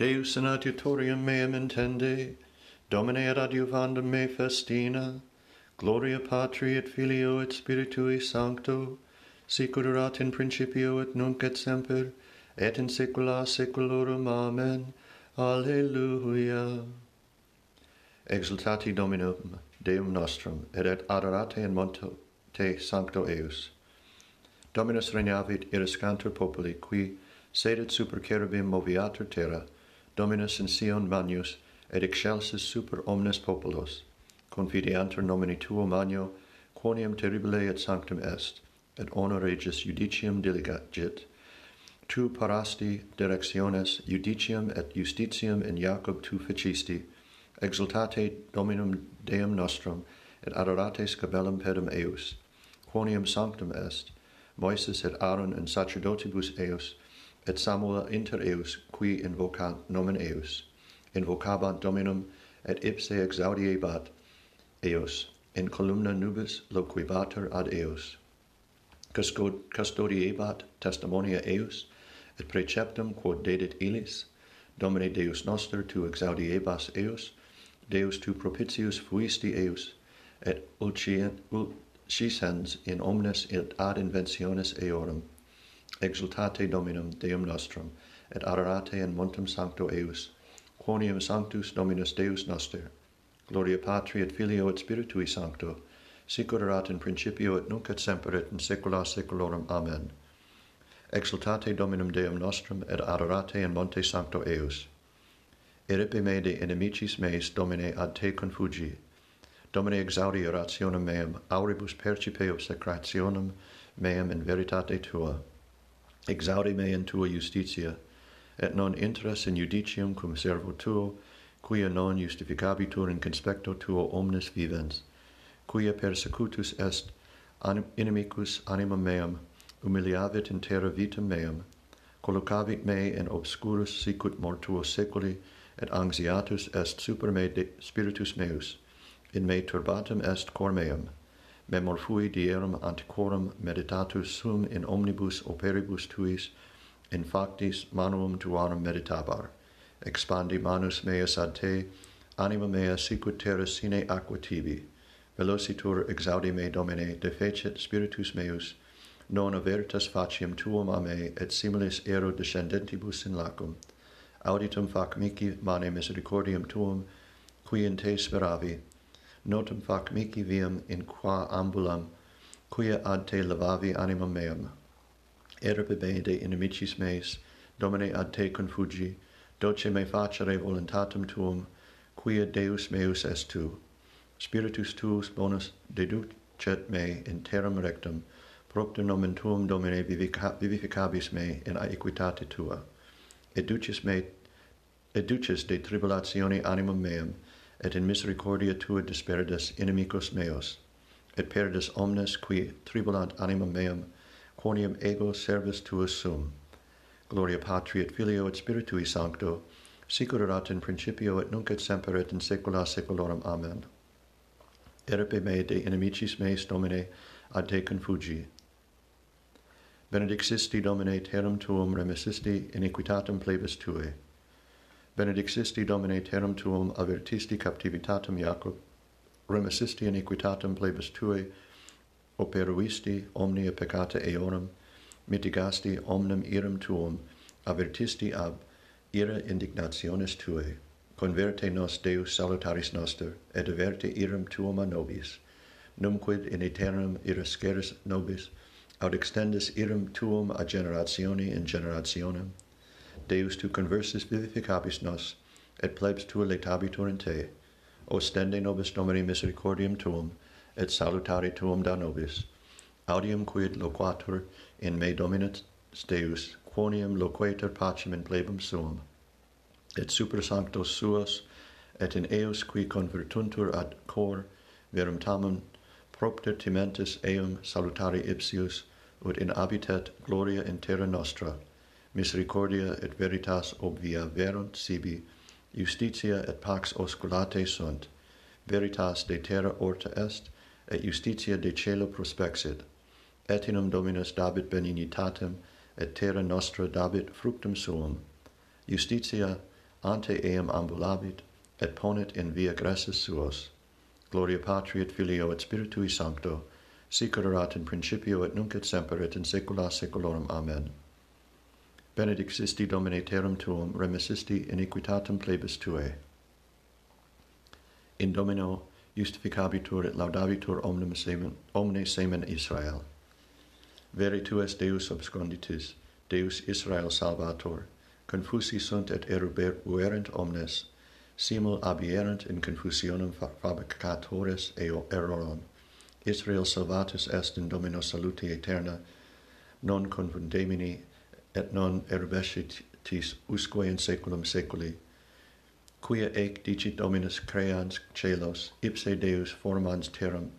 Deus in adiutorium meam intende, Domine ad adiuvandum me festina, Gloria Patri et Filio et Spiritui Sancto, sicur erat in principio et nunc et semper, et in saecula saeculorum. Amen. Alleluia. Exultati Dominum, Deum nostrum, et et adorate in monto, te sancto eus. Dominus regnavit iriscantur populi, qui sedet super cherubim moviatur terra, Dominus in Sion magnus, et excelsis super omnes populos, confideantur nomini tuo magno, quoniam terribile et sanctum est, et honor regis judicium diligit, tu parasti directiones judicium et justitium in Jacob tu fecisti, exultate Dominum Deum nostrum, et adorate scabellum pedum eius, quoniam sanctum est, Moises et Aaron in sacerdotibus eus, et Samuel inter eus qui invocant nomen eus. Invocabant dominum et ipse exaudiebat eos in columna nubis loquibater ad eos. Custod custodiebat testimonia eus et preceptum quod dedit illis domine deus noster tu exaudiebas eos deus tu propitius fuisti eos et ulcient ulcisens in omnes et ad inventiones eorum. Exultate Dominum Deum nostrum, et adorate in montem sancto eius, quonium sanctus Dominus Deus noster. Gloria Patri et Filio et Spiritui Sancto, sicut erat in principio et nunc et semper et in saecula saeculorum. Amen. Exultate Dominum Deum nostrum et adorate in monte sancto eius. Eripe me de inimicis meis, Domine, ad te confugi. Domine exaudi orationem meam, auribus percipe obsecrationem meam in veritate tua. Exaudi me in tua justitia, et non interes in judicium cum servo tuo, quia non justificabitur in conspecto tuo omnes vivens, quia persecutus est anim inimicus anima meam, humiliavit in terra vitam meam, collocavit me in obscurus sicut mortuo seculi, et anxiatus est super me de spiritus meus, in me turbatum est cor meum, memor fui dierum antiquorum meditatus sum in omnibus operibus tuis, in factis manuum tuarum meditabar. Expandi manus meas ad te, anima mea sicut terra sine aqua tibi. Velocitur exaudi me Domine, defecit spiritus meus, non avertas faciam tuum a me, et similis ero descendentibus in lacum. Auditum fac mici mane misericordiam tuum, qui in te speravi, notum fac mihi viam in qua ambulam, quia ad te levavi animam meam. Erbe in inimicis meis, Domine ad te confugi, doce me facere voluntatem tuum, quia Deus meus est tu. Spiritus tuus bonus deducet me in terram rectum, propter nomen tuum Domine vivica, vivificabis me in aequitate tua. Educis me, educis de tribulatione animam meam, et in misericordia tua disperdas inimicos meos, et perdas omnes qui tribulant animam meam, quoniam ego servis tuus sum. Gloria Patri et Filio et Spiritui Sancto, sicur erat in principio et nunc et semper et in saecula saeculorum. Amen. Erpe me de inimicis meis, Domine, ad te confugi. Benedixisti, Domine, terram tuum remissisti, iniquitatem plebis tuae benedixisti Domine terram tuum avertisti captivitatem Iacob, remissisti iniquitatem plebis tue, operuisti omnia peccata eorum, mitigasti omnem iram tuum, avertisti ab ira indignationes tuae. Converte nos Deus salutaris noster, et averte iram tuum a nobis, numquid in aeternum irasceris nobis, aut extendis iram tuum a generatione in generationem, Deus tu conversis vivificabis nos, et plebs tua laetabitur in te, ostende nobis nomini misericordium tuum, et salutari tuum da nobis, audium quid loquatur in me dominat Deus, quonium loquetur pacem in plebum suum, et super sanctos suos, et in eos qui convertuntur ad cor, verum tamen propter timentis eum salutari ipsius, ut in habitet gloria in terra nostra, misericordia et veritas obvia verunt sibi, justitia et pax osculate sunt, veritas de terra orta est, et justitia de cielo prospexit. Etinum Dominus dabit benignitatem, et terra nostra dabit fructum suum. Justitia ante eam ambulabit, et ponet in via graces suos. Gloria Patri et Filio et Spiritui Sancto, sic erat in principio et nunc et semper et in saecula saeculorum. Amen benedixisti Domine Terum Tuum, remissisti iniquitatem plebis Tuae. In Domino justificabitur et laudabitur omnem semen, omne semen Israel. Veri tu es Deus absconditis, Deus Israel salvator, confusi sunt et eruberent omnes, simul abierent in confusionem fabricatores eo errorum, Israel salvatus est in Domino salute aeterna, non confundemini et non erubescit tis usque in saeculum saeculi, quia ec dicit Dominus creans celos, ipse Deus formans terram,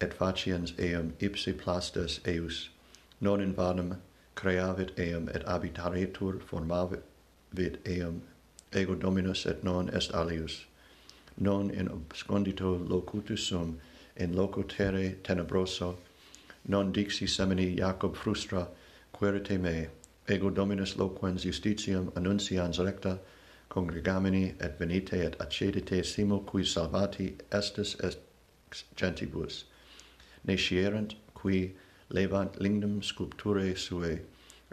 et faciens eum ipse plastas eus, non in vanum creavit eum et habitaretur formavit eum, ego Dominus et non est alius, non in obscondito locutus sum, in loco terre tenebroso, non dixi semini Jacob frustra, querite me, ego dominus loquens justitium annuncians recta, congregamini et venite et accedite simo qui salvati estis est gentibus. Ne scierent, qui levant lignum sculpturae suae,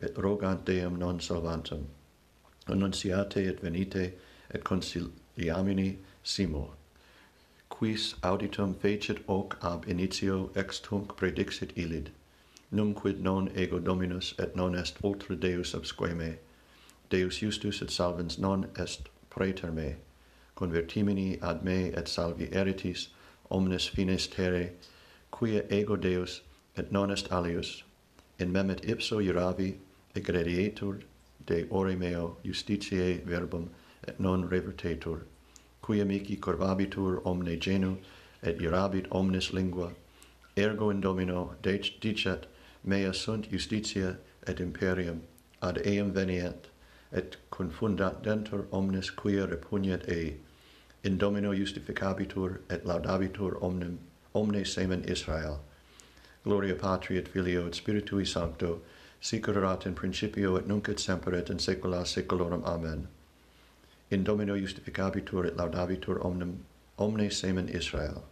et rogant Deum non salvantem. Annunciate et venite, et conciliamini simo. Quis auditum fecit hoc ab initio ex tunc predixit illid, num quid non ego dominus et non est ultra Deus absque me, Deus justus et salvens non est praeter me, convertimini ad me et salvi eritis, omnes fines terre, quia ego Deus et non est alius, in memet ipso iravi egredietur de ore meo justitiae verbum et non revertetur, quia mihi corvabitur omne genu et irabit omnes lingua, ergo in domino dicet mea sunt justitia et imperium, ad eam venient et confundat dentor omnes quia repugnet ei, in domino justificabitur et laudabitur omnem, omne semen Israel. Gloria Patri et Filio et Spiritui Sancto, sic erat in principio et nunc et semper et in saecula saeculorum. Amen. In domino justificabitur et laudabitur omnem, omne semen Israel.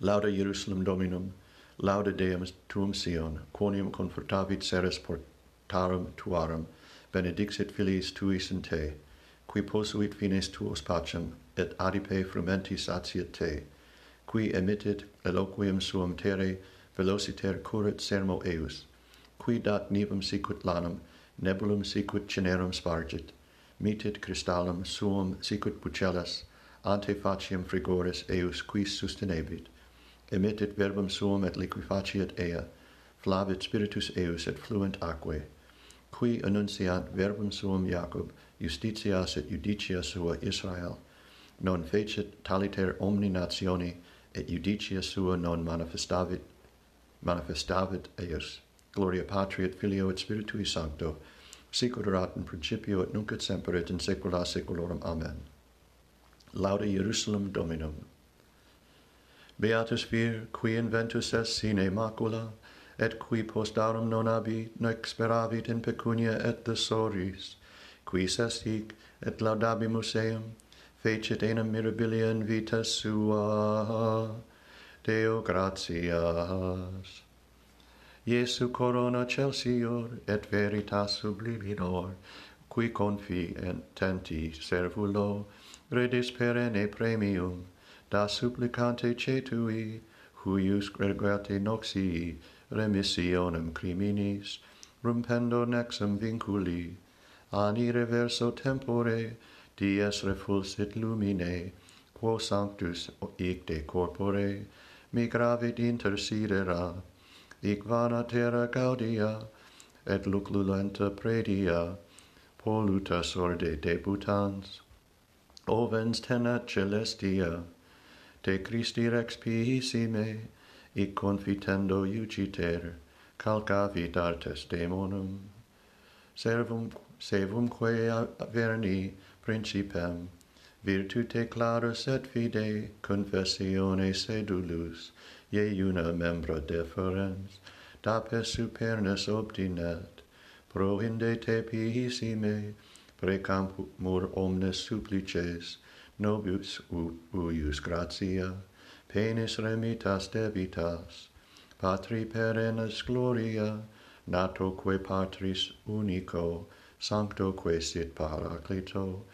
Lauda Jerusalem Dominum, laude Deum tuum Sion, quonium confortavit seres portarum tuarum, benedixit filiis tuis in te, qui posuit fines tuos pacem, et adipe frumenti satiet te, qui emitit eloquium suum terre, velociter curat sermo eus, qui dat nivum sicut lanum, nebulum sicut cinerum spargit, mitit crystallum suum sicut pucellas, ante faciem frigoris eus quis sustenebit, emittit verbum suum et liquefaciet ea, flavit spiritus eius et fluent aquae, qui annunciant verbum suum Jacob, justitias et judicia sua Israel, non fecit taliter omni nationi, et judicia sua non manifestavit, manifestavit eius. Gloria Patri et Filio et Spiritui Sancto, sic ut erat in principio et nunc et semper et in saecula saeculorum. Amen. Laude Jerusalem Dominum. Beatus vir, qui inventus est sine macula, et qui postarum non abit, nec speravit in pecunia et thesauris, quis est hic, et laudabimus eum, fecit enim mirabilia in vita sua, Deo gratias. Iesu corona celsior, et veritas subliminor, qui confi tenti servulo, redis perenne premium, da supplicante cetui, huius regrete noxii, remissionem criminis, rumpendo nexum vinculi, ani reverso tempore, dies refulsit lumine, quo sanctus ic de corpore, migravit inter sidera, ic vana terra gaudia, et luclulenta predia, polluta sorde debutans, ovens tenet celestia, te Christi rex pisi me, i confitendo iuciter, calcavit artes demonum. Servum, sevumque averni principem, virtute clarus et fide confessione sedulus, iuna membra deferens, dapes supernes obtinet, prohinde te pisi me, precamur omnes supplices, nobis uius gratia, penis remitas debitas, patri perennes gloria, natoque patris unico, sanctoque sit paraclito,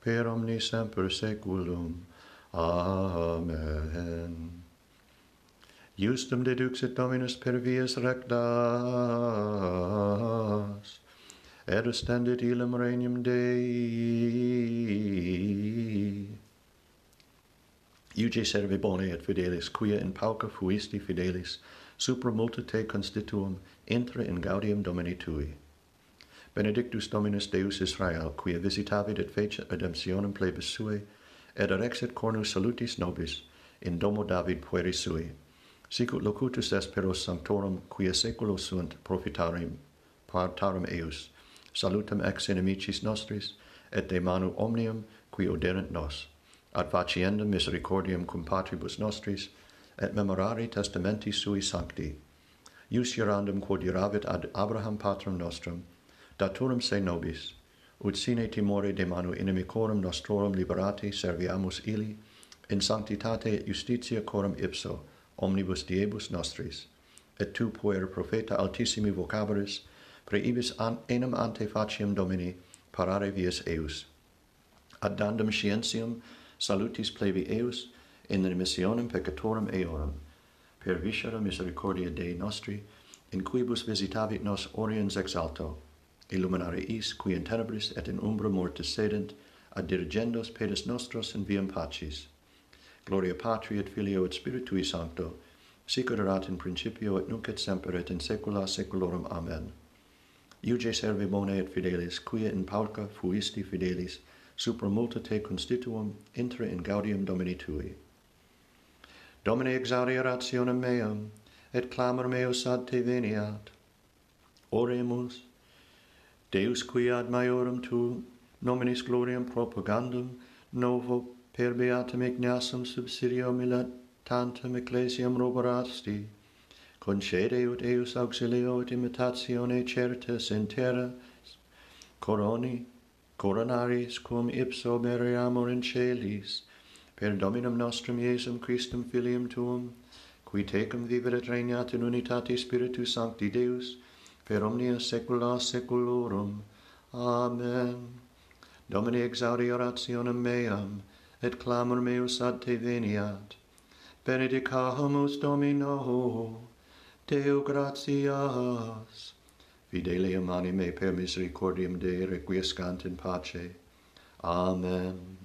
per omni semper seculum. Amen. Justum deduxit Dominus per vias rectas, et ostendit ilum regnum Dei. Iuge serve bone et fidelis, quia in pauca fuisti fidelis, supra multa te constituum, intra in gaudium Domini tui. Benedictus Dominus Deus Israel, quia visitavit et fecit redemptionem plebis sui, et erexit cornus salutis nobis, in domo David pueri sui. Sicut locutus est peros sanctorum, quia seculo sunt profitarim, partarum eus salutem ex inimicis nostris, et de manu omnium qui oderent nos, ad faciendam misericordium cum patribus nostris, et memorari testamenti sui sancti, ius gerandum quod iravit ad Abraham patrum nostrum, daturum se nobis, ut sine timore de manu inimicorum nostrorum liberati serviamus ili, in sanctitate et justitia corum ipso, omnibus diebus nostris, et tu puer profeta altissimi vocabaris, praeibis an enim ante faciam Domini parare vias eius. Ad dandum scientium salutis plebi eius in remissionem peccatorum eorum, per viscera misericordia Dei nostri, in quibus visitavit nos oriens exalto, illuminare is, qui in tenebris et in umbra mortis sedent, ad dirigendos pedes nostros in viam pacis. Gloria Patri et Filio et Spiritui Sancto, sic erat in principio et nunc et semper et in saecula saeculorum. Amen. Iuge serve bone et fidelis, quia in pauca fuisti fidelis, super multa te constituum, intra in gaudium Domini tui. Domine exaudi rationem meam, et clamor meus ad te veniat. Oremus, Deus qui ad maiorum tu nominis gloriam propagandum novo per beatam Ignasum subsidio militantem ecclesiam roborasti, concede ut eius auxilio et imitatione certes in terra coroni coronaris cum ipso mereamur in celis per dominum nostrum Iesum Christum filium tuum qui tecum vivere regnat in unitate spiritus sancti deus per omnia saecula saeculorum. Amen. Domine exaudi orationem meam et clamor meus ad te veniat benedicamus domino. Deo gratias. Fidelium anime per misericordiam Dei requiescant in pace. Amen.